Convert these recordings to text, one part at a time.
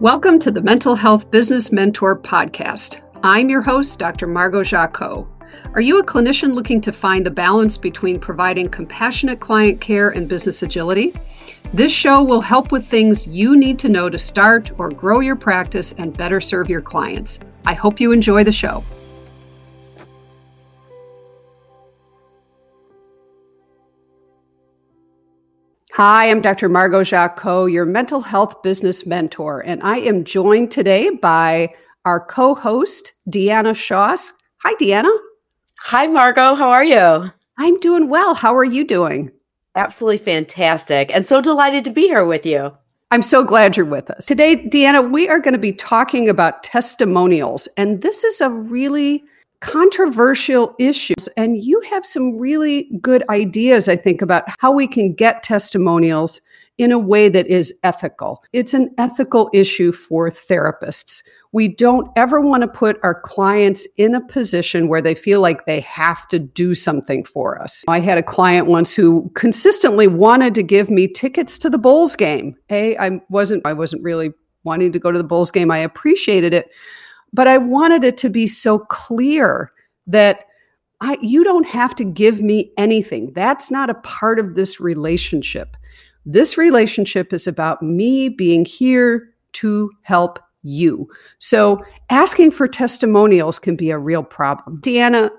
Welcome to the Mental Health Business Mentor Podcast. I'm your host, Dr. Margot Jacot. Are you a clinician looking to find the balance between providing compassionate client care and business agility? This show will help with things you need to know to start or grow your practice and better serve your clients. I hope you enjoy the show. Hi, I'm Dr. Margot Jacot, your mental health business mentor, and I am joined today by our co host, Deanna Shoss. Hi, Deanna. Hi, Margot. How are you? I'm doing well. How are you doing? Absolutely fantastic. And so delighted to be here with you. I'm so glad you're with us. Today, Deanna, we are going to be talking about testimonials. And this is a really controversial issues. And you have some really good ideas, I think, about how we can get testimonials in a way that is ethical. It's an ethical issue for therapists. We don't ever want to put our clients in a position where they feel like they have to do something for us. I had a client once who consistently wanted to give me tickets to the Bulls game. A, I wasn't I wasn't really wanting to go to the Bulls game. I appreciated it, but I wanted it to be so clear that I, you don't have to give me anything. That's not a part of this relationship. This relationship is about me being here to help you. So asking for testimonials can be a real problem. Deanna,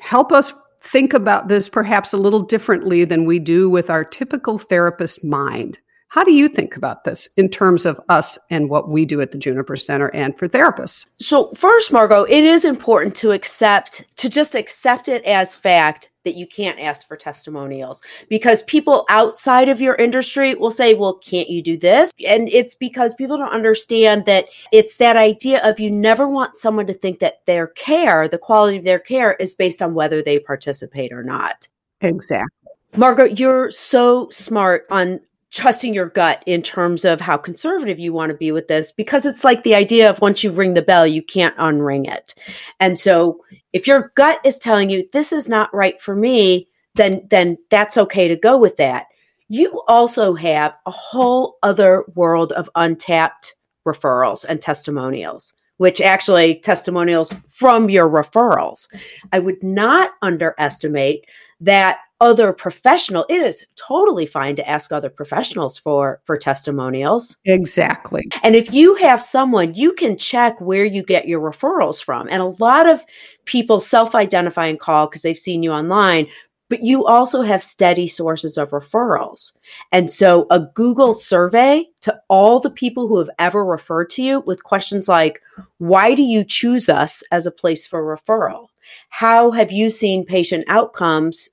help us think about this perhaps a little differently than we do with our typical therapist mind. How do you think about this in terms of us and what we do at the Juniper Center and for therapists? So, first, Margot, it is important to accept, to just accept it as fact that you can't ask for testimonials because people outside of your industry will say, well, can't you do this? And it's because people don't understand that it's that idea of you never want someone to think that their care, the quality of their care, is based on whether they participate or not. Exactly. Margot, you're so smart on trusting your gut in terms of how conservative you want to be with this because it's like the idea of once you ring the bell you can't unring it. And so if your gut is telling you this is not right for me then then that's okay to go with that. You also have a whole other world of untapped referrals and testimonials which actually testimonials from your referrals. I would not underestimate that other professional it is totally fine to ask other professionals for for testimonials. Exactly. And if you have someone you can check where you get your referrals from. And a lot of people self-identify and call because they've seen you online but you also have steady sources of referrals. And so a google survey to all the people who have ever referred to you with questions like why do you choose us as a place for referral? How have you seen patient outcomes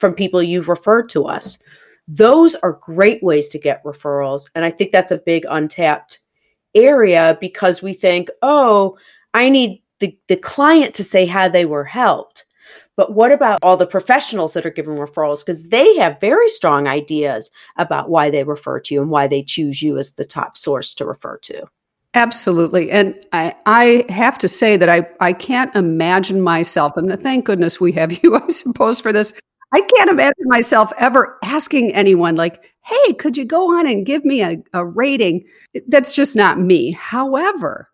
from people you've referred to us. Those are great ways to get referrals. And I think that's a big untapped area because we think, oh, I need the, the client to say how they were helped. But what about all the professionals that are giving referrals? Because they have very strong ideas about why they refer to you and why they choose you as the top source to refer to. Absolutely. And I, I have to say that I, I can't imagine myself, and thank goodness we have you, I suppose, for this. I can't imagine myself ever asking anyone, like, hey, could you go on and give me a, a rating? That's just not me. However,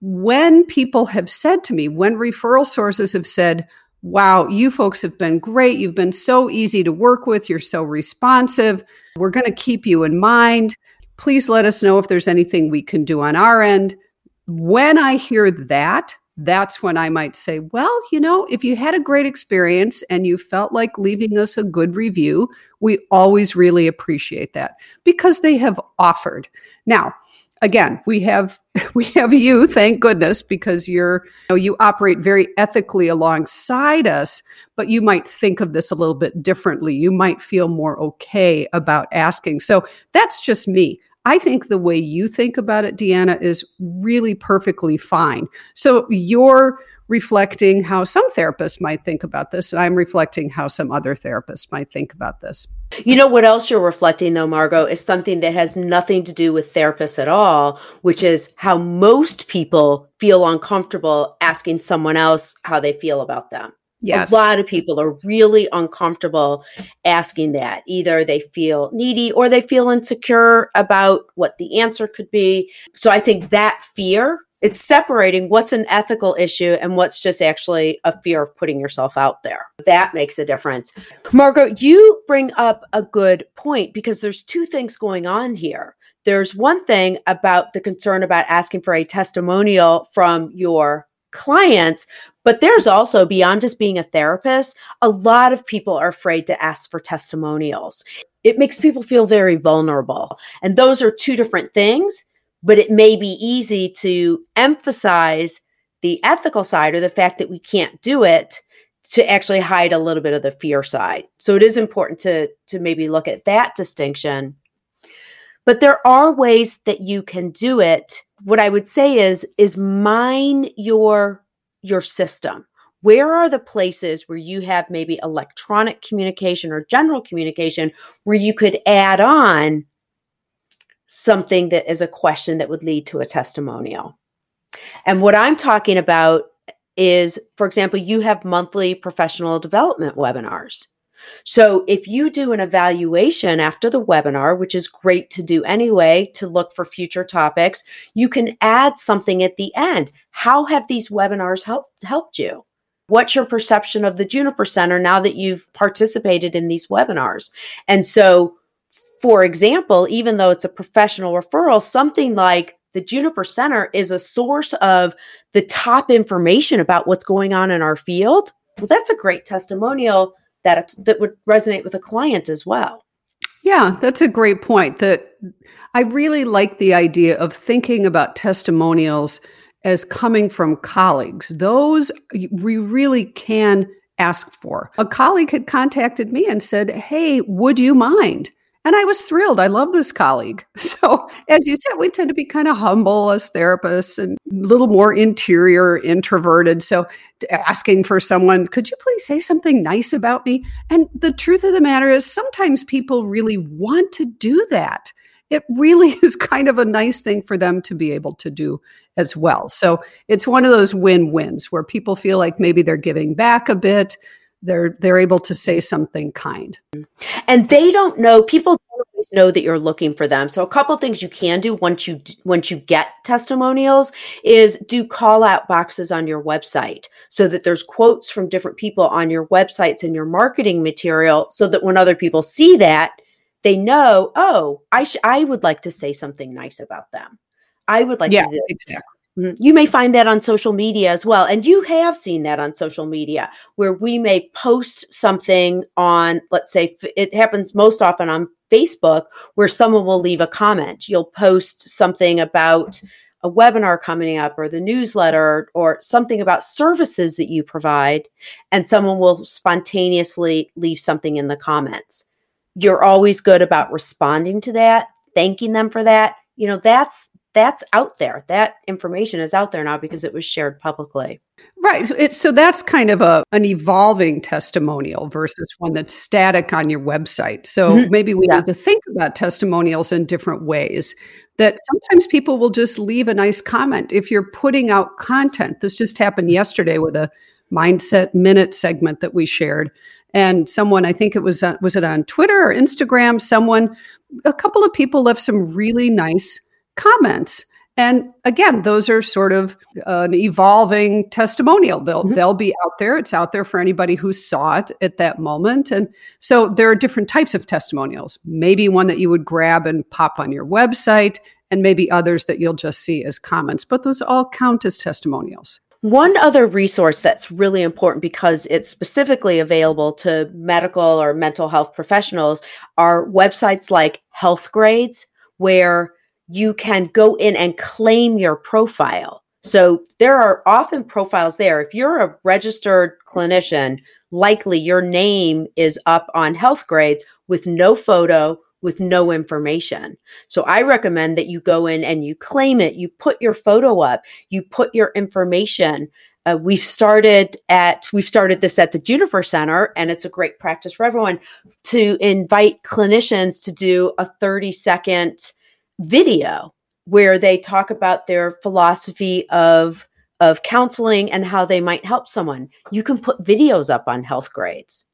when people have said to me, when referral sources have said, wow, you folks have been great. You've been so easy to work with. You're so responsive. We're going to keep you in mind. Please let us know if there's anything we can do on our end. When I hear that, that's when I might say, well, you know, if you had a great experience and you felt like leaving us a good review, we always really appreciate that because they have offered. Now, again, we have we have you, thank goodness, because you're you, know, you operate very ethically alongside us, but you might think of this a little bit differently. You might feel more okay about asking. So that's just me. I think the way you think about it, Deanna, is really perfectly fine. So you're reflecting how some therapists might think about this, and I'm reflecting how some other therapists might think about this. You know what else you're reflecting, though, Margot, is something that has nothing to do with therapists at all, which is how most people feel uncomfortable asking someone else how they feel about them. Yes. A lot of people are really uncomfortable asking that. Either they feel needy or they feel insecure about what the answer could be. So I think that fear, it's separating what's an ethical issue and what's just actually a fear of putting yourself out there. That makes a difference. Margot, you bring up a good point because there's two things going on here. There's one thing about the concern about asking for a testimonial from your clients, but there's also beyond just being a therapist, a lot of people are afraid to ask for testimonials. It makes people feel very vulnerable. And those are two different things, but it may be easy to emphasize the ethical side or the fact that we can't do it to actually hide a little bit of the fear side. So it is important to to maybe look at that distinction. But there are ways that you can do it what I would say is is mine your your system. Where are the places where you have maybe electronic communication or general communication where you could add on something that is a question that would lead to a testimonial? And what I'm talking about is, for example, you have monthly professional development webinars. So if you do an evaluation after the webinar, which is great to do anyway to look for future topics, you can add something at the end. How have these webinars helped helped you? What's your perception of the Juniper Center now that you've participated in these webinars? And so for example, even though it's a professional referral, something like the Juniper Center is a source of the top information about what's going on in our field. Well, that's a great testimonial that that would resonate with a client as well. Yeah, that's a great point. That I really like the idea of thinking about testimonials as coming from colleagues. Those we really can ask for. A colleague had contacted me and said, "Hey, would you mind?" And I was thrilled. I love this colleague. So, as you said, we tend to be kind of humble as therapists and a little more interior, introverted. So, asking for someone, could you please say something nice about me? And the truth of the matter is, sometimes people really want to do that. It really is kind of a nice thing for them to be able to do as well. So, it's one of those win wins where people feel like maybe they're giving back a bit they're they're able to say something kind. And they don't know people don't always know that you're looking for them. So a couple things you can do once you once you get testimonials is do call out boxes on your website so that there's quotes from different people on your websites and your marketing material so that when other people see that they know oh i sh- i would like to say something nice about them. I would like yeah, to exactly. Mm-hmm. Mm-hmm. You may find that on social media as well. And you have seen that on social media where we may post something on, let's say, it happens most often on Facebook where someone will leave a comment. You'll post something about mm-hmm. a webinar coming up or the newsletter or something about services that you provide, and someone will spontaneously leave something in the comments. You're always good about responding to that, thanking them for that. You know, that's that's out there. That information is out there now because it was shared publicly. Right. So, it, so that's kind of a an evolving testimonial versus one that's static on your website. So mm-hmm. maybe we yeah. need to think about testimonials in different ways. That sometimes people will just leave a nice comment if you're putting out content. This just happened yesterday with a mindset minute segment that we shared and someone i think it was uh, was it on twitter or instagram someone a couple of people left some really nice comments. And again, those are sort of an evolving testimonial. They'll mm-hmm. they'll be out there. It's out there for anybody who saw it at that moment. And so there are different types of testimonials. Maybe one that you would grab and pop on your website, and maybe others that you'll just see as comments. But those all count as testimonials. One other resource that's really important because it's specifically available to medical or mental health professionals are websites like Healthgrades, where you can go in and claim your profile. So there are often profiles there. If you're a registered clinician, likely your name is up on Healthgrades with no photo, with no information. So I recommend that you go in and you claim it, you put your photo up, you put your information. Uh, we've started at we've started this at the Juniper Center, and it's a great practice for everyone to invite clinicians to do a 30 second video where they talk about their philosophy of of counseling and how they might help someone. You can put videos up on Healthgrades.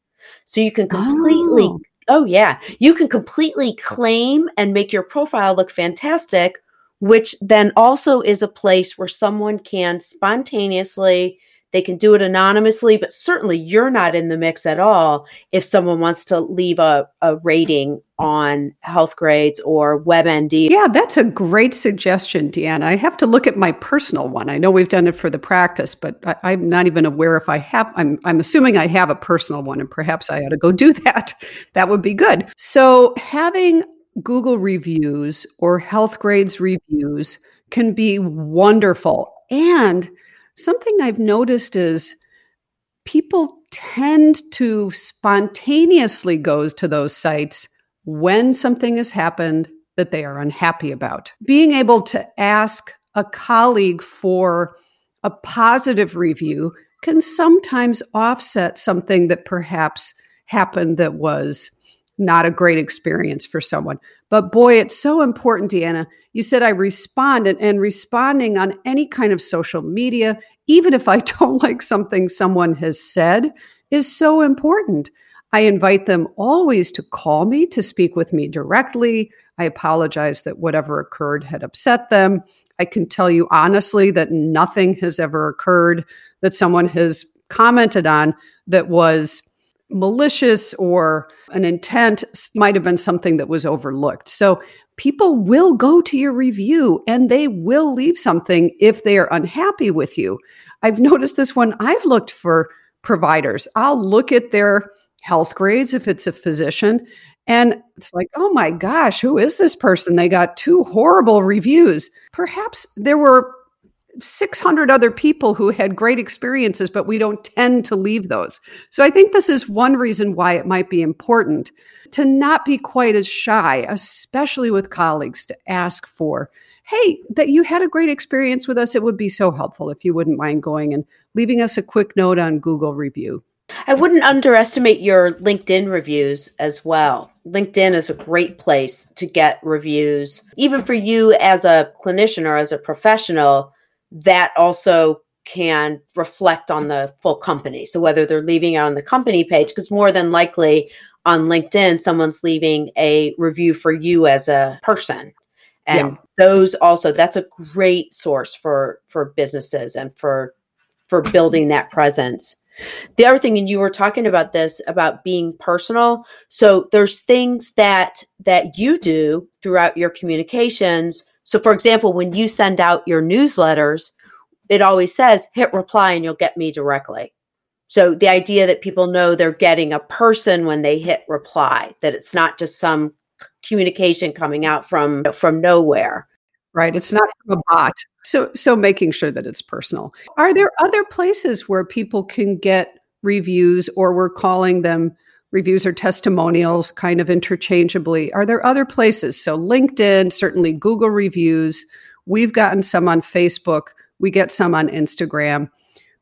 So you can completely oh. oh yeah, you can completely claim and make your profile look fantastic, which then also is a place where someone can spontaneously they can do it anonymously, but certainly you're not in the mix at all if someone wants to leave a, a rating on Healthgrades or WebMD. Yeah, that's a great suggestion, Deanna. I have to look at my personal one. I know we've done it for the practice, but I, am not even aware if I have. I'm, I'm assuming I have a personal one, and perhaps I ought to go do that. That would be good. So, having Google reviews or Healthgrades reviews can be wonderful. And something I've noticed is people tend to spontaneously go to those sites when something has happened that they are unhappy about. Being able to ask a colleague for a positive review can sometimes offset something that perhaps happened that was not a great experience for someone. But boy, it's so important, Deanna. You said I respond, and, and, responding on any kind of social media, even if I don't like something someone has said, is so important. I invite them always to call me to speak with me directly. I apologize that whatever occurred had upset them. I can tell you honestly that nothing has ever occurred that someone has commented on that was malicious or an intent might have been something that was overlooked. So people will go to your review and they will leave something if they are unhappy with you. I've noticed this when I've looked for providers. I'll look at their Healthgrades if it's a physician and it's like, oh my gosh, who is this person? They got two horrible reviews. Perhaps there were 600 other people who had great experiences, but we don't tend to leave those. So I think this is one reason why it might be important to not be quite as shy, especially with colleagues, to ask for, hey, that you had a great experience with us. It would be so helpful if you wouldn't mind going and leaving us a quick note on Google review. I wouldn't underestimate your LinkedIn reviews as well. LinkedIn is a great place to get reviews. Even for you as a clinician or as a professional, that also can reflect on the full company. So whether they're leaving it on the company page, because more than likely on LinkedIn, someone's leaving a review for you as a person. And yeah. those also, that's a great source for for businesses and for for building that presence. The other thing, and you were talking about this about being personal. So there's things that that you do throughout your communications so, for example, when you send out your newsletters, it always says hit reply and you'll get me directly. So, the idea that people know they're getting a person when they hit reply, that it's not just some communication coming out from from nowhere. Right. It's not a bot. So so making sure that it's personal. Are there other places where people can get reviews or we're calling them reviews or testimonials kind of interchangeably. Are there other places? So, LinkedIn, certainly Google reviews. We've gotten some on Facebook, we get some on Instagram.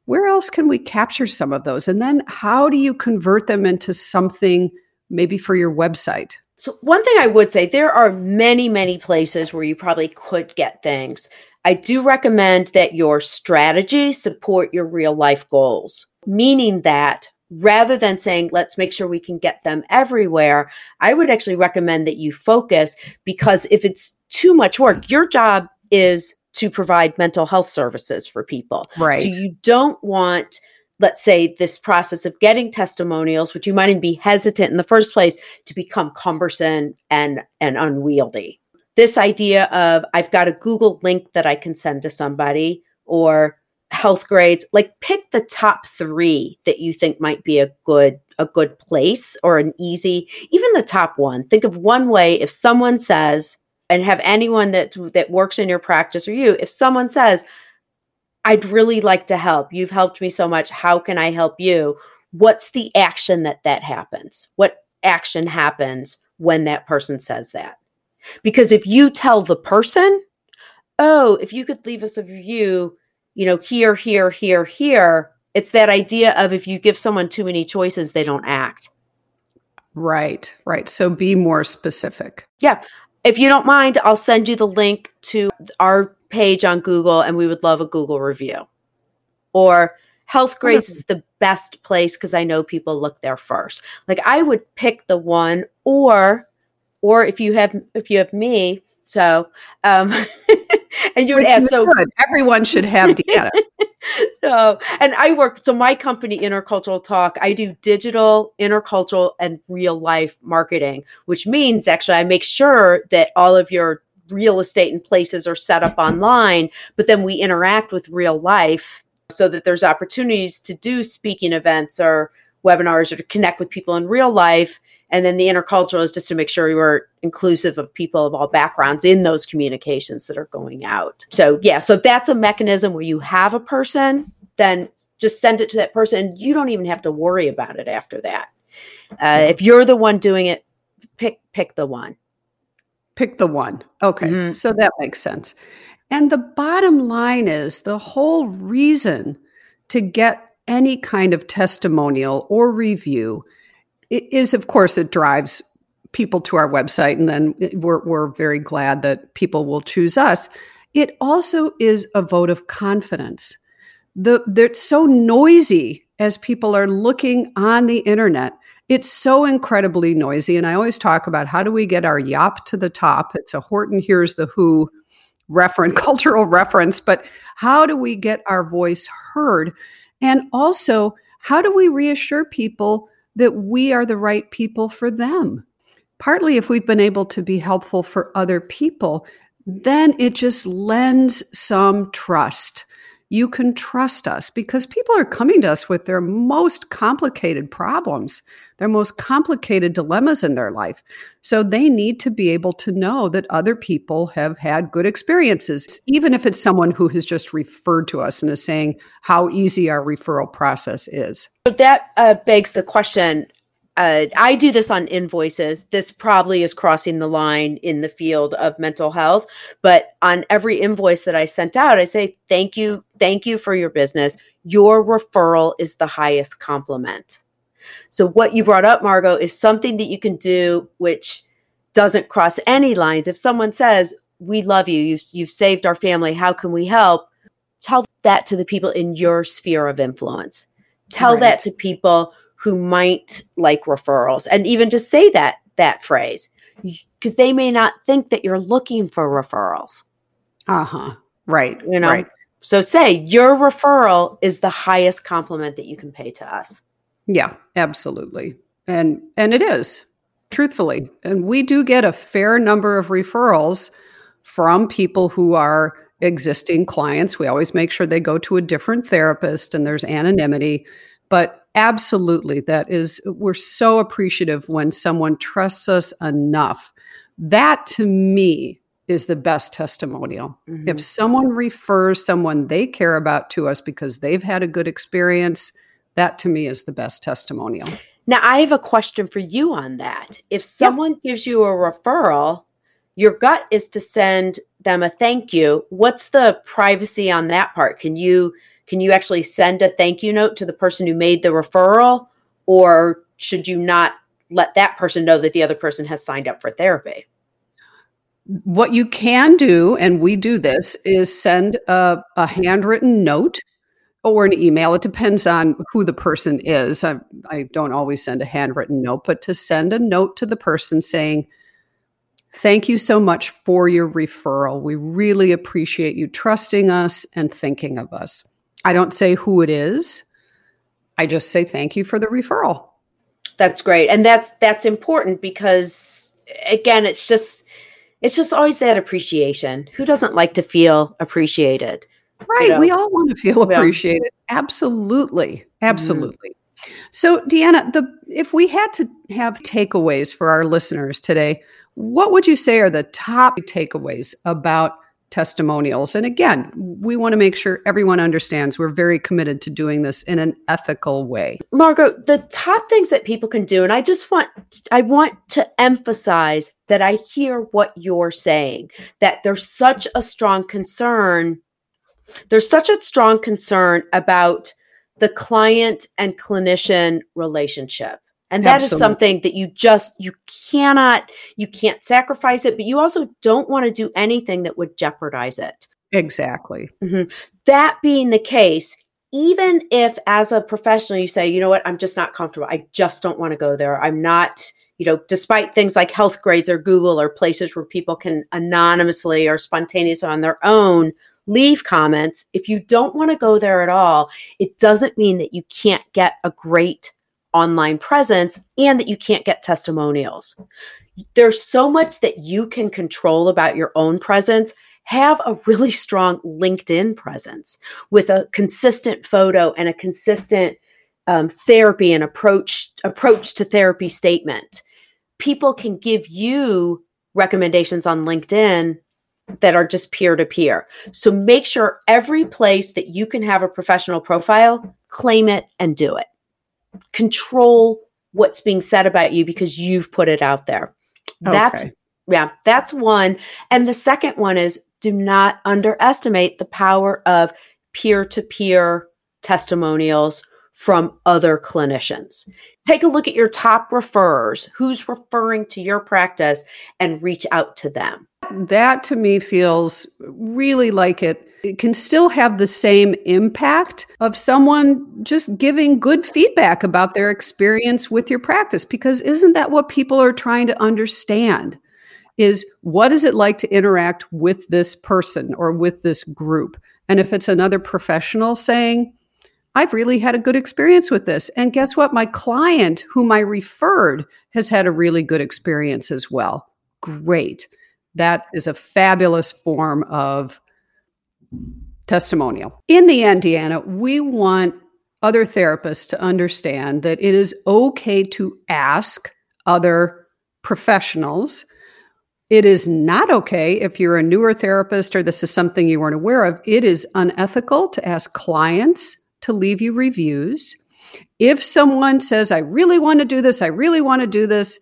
Where else can we capture some of those? And then, how do you convert them into something maybe for your website? So, one thing I would say there are many, many places where you probably could get things. I do recommend that your strategy support your real life goals, meaning that rather than saying, let's make sure we can get them everywhere, I would actually recommend that you focus because if it's too much work, your job is to provide mental health services for people. Right. So you don't want, let's say, this process of getting testimonials, which you might even be hesitant in the first place, to become cumbersome and, and unwieldy. This idea of I've got a Google link that I can send to somebody or Healthgrades like pick the top three that you think might be a good a good place or an easy even the top one. Think of one way if someone says and have anyone that that works in your practice or you if someone says i'd really like to help. You've helped me so much. How can i help you? What's the action that that happens? What action happens when that person says that? Because if you tell the person oh if you could leave us a review you know, here, here, here, here. It's that idea of if you give someone too many choices, they don't act. Right, right. So be more specific. Yeah. If you don't mind, I'll send you the link to our page on Google and we would love a Google review. or Health Healthgrades is the best place because I know people look there first. Like I would pick the one or or if you have if you have me, so um and you would ask so good. everyone should have Deanna. so and I work so my company intercultural talk, I do digital, intercultural and real life marketing, which means actually I make sure that all of your real estate and places are set up online, but then we interact with real life so that there's opportunities to do speaking events or webinars or to connect with people in real life. And then the intercultural is just to make sure we're inclusive of people of all backgrounds in those communications that are going out. So, yeah, so that's a mechanism where you have a person, then just send it to that person. And you don't even have to worry about it after that. Uh, if you're the one doing it, pick pick the one. Pick the one. Okay. Mm-hmm. So that makes sense. And the bottom line is the whole reason to get any kind of testimonial or review is, of course, it drives people to our website, and then we're, we're very glad that people will choose us. It also is a vote of confidence. The, it's so noisy as people are looking on the internet. It's so incredibly noisy. And I always talk about how do we get our Yopp to the top? It's a Horton Hears the Who reference, cultural reference, but how do we get our voice heard? And also, how do we reassure people that we are the right people for them? Partly, if we've been able to be helpful for other people, then it just lends some trust you can trust us because people are coming to us with their most complicated problems, their most complicated dilemmas in their life. So they need to be able to know that other people have had good experiences, even if it's someone who has just referred to us and is saying how easy our referral process is. But that uh, begs the question uh, I do this on invoices. This probably is crossing the line in the field of mental health, but on every invoice that I sent out, I say, thank you, thank you for your business. Your referral is the highest compliment. So, what you brought up, Margot, is something that you can do which doesn't cross any lines. If someone says, We love you, you've, you've saved our family, how can we help? Tell that to the people in your sphere of influence. Tell right. that to people who might like referrals and even just say that that phrase because they may not think that you're looking for referrals. Uh-huh. Right. You know. Right. So say your referral is the highest compliment that you can pay to us. Yeah, absolutely. And and it is. Truthfully. And we do get a fair number of referrals from people who are existing clients. We always make sure they go to a different therapist and there's anonymity, but absolutely that is we're so appreciative when someone trusts us enough that to me is the best testimonial mm-hmm. if someone refers someone they care about to us because they've had a good experience that to me is the best testimonial now i have a question for you on that if someone yep. gives you a referral your gut is to send them a thank you. What's the privacy on that part? Can you can you actually send a thank you note to the person who made the referral? Or should you not let that person know that the other person has signed up for therapy? What you can do and we do this is send a, a handwritten note or an email. It depends on who the person is. I, I don't always send a handwritten note but to send a note to the person saying Thank you so much for your referral. We really appreciate you trusting us and thinking of us. I don't say who it is. I just say thank you for the referral. That's great. And that's that's important because again, it's just it's just always that appreciation. Who doesn't like to feel appreciated? Right. You know? We all want to feel appreciated. Yeah. Absolutely. Absolutely. Mm-hmm. So, Deanna, the if we had to have takeaways for our listeners today, what would you say are the top takeaways about testimonials. And again, we want to make sure everyone understands we're very committed to doing this in an ethical way. Margot, the top things that people can do and I just want I want to emphasize that I hear what you're saying that there's such a strong concern there's such a strong concern about the client and clinician relationship and that Absolutely. is something that you just you cannot you can't sacrifice it but you also don't want to do anything that would jeopardize it exactly mm-hmm. that being the case even if as a professional you say, you know what, I'm just not comfortable. I just don't want to go there. I'm not, you know, despite things like Healthgrades or Google or places where people can anonymously or spontaneously on their own leave comments. If you don't want to go there at all, it doesn't mean that you can't get a great online presence and that you can't get testimonials. There's so much that you can control about your own presence. Have a really strong LinkedIn presence with a consistent photo and a consistent um, therapy and approach approach to therapy statement. People can give you recommendations on LinkedIn that are just peer to peer. So make sure every place that you can have a professional profile, claim it and do it. Control what's being said about you because you've put it out there. That's okay. yeah, that's one. And the second one is do not underestimate the power of peer to peer testimonials from other clinicians. Take a look at your top referrers, who's referring to your practice, and reach out to them. That to me feels really like it. It can still have the same impact of someone just giving good feedback about their experience with your practice because isn't that what people are trying to understand? Is what is it like to interact with this person or with this group? And if it's another professional saying, I've really had a good experience with this. And guess what? My client, whom I referred, has had a really good experience as well. Great. That is a fabulous form of testimonial. In the end, Deanna, we want other therapists to understand that it is okay to ask other professionals. It is not okay if you're a newer therapist or this is something you weren't aware of. It is unethical to ask clients to leave you reviews. If someone says, I really want to do this, I really want to do this,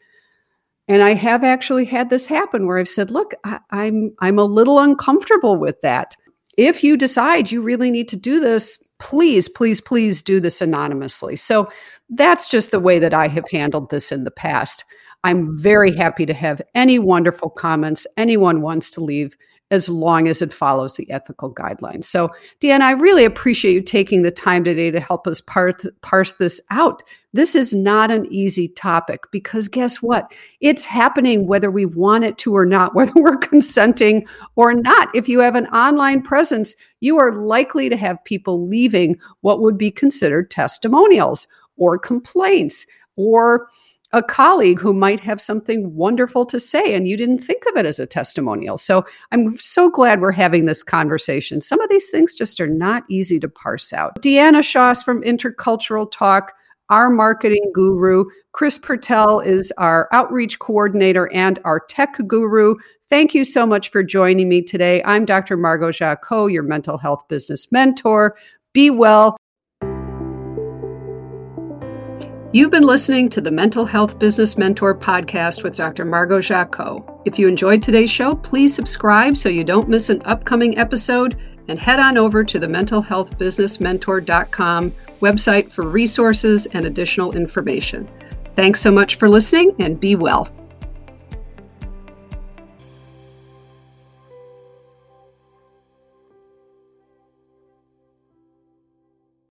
and I have actually had this happen where I've said, look, I, I'm I'm a little uncomfortable with that. If you decide you really need to do this, please, please, please do this anonymously. So that's just the way that I have handled this in the past. I'm very happy to have any wonderful comments anyone wants to leave as long as it follows the ethical guidelines. So, Deanna, I really appreciate you taking the time today to help us parse this out. This is not an easy topic because guess what? It's happening whether we want it to or not, whether we're consenting or not. If you have an online presence, you are likely to have people leaving what would be considered testimonials or complaints or a colleague who might have something wonderful to say and you didn't think of it as a testimonial. So I'm so glad we're having this conversation. Some of these things just are not easy to parse out. Deanna Shoss from Intercultural Talk, our marketing guru. Chris Pertel is our outreach coordinator and our tech guru. Thank you so much for joining me today. I'm Dr. Margot Jacot, your mental health business mentor. Be well. You've been listening to the Mental Health Business Mentor podcast with Dr. Margot Jacot. If you enjoyed today's show, please subscribe so you don't miss an upcoming episode and head on over to the mentalhealthbusinessmentor.com website for resources and additional information. Thanks so much for listening and be well.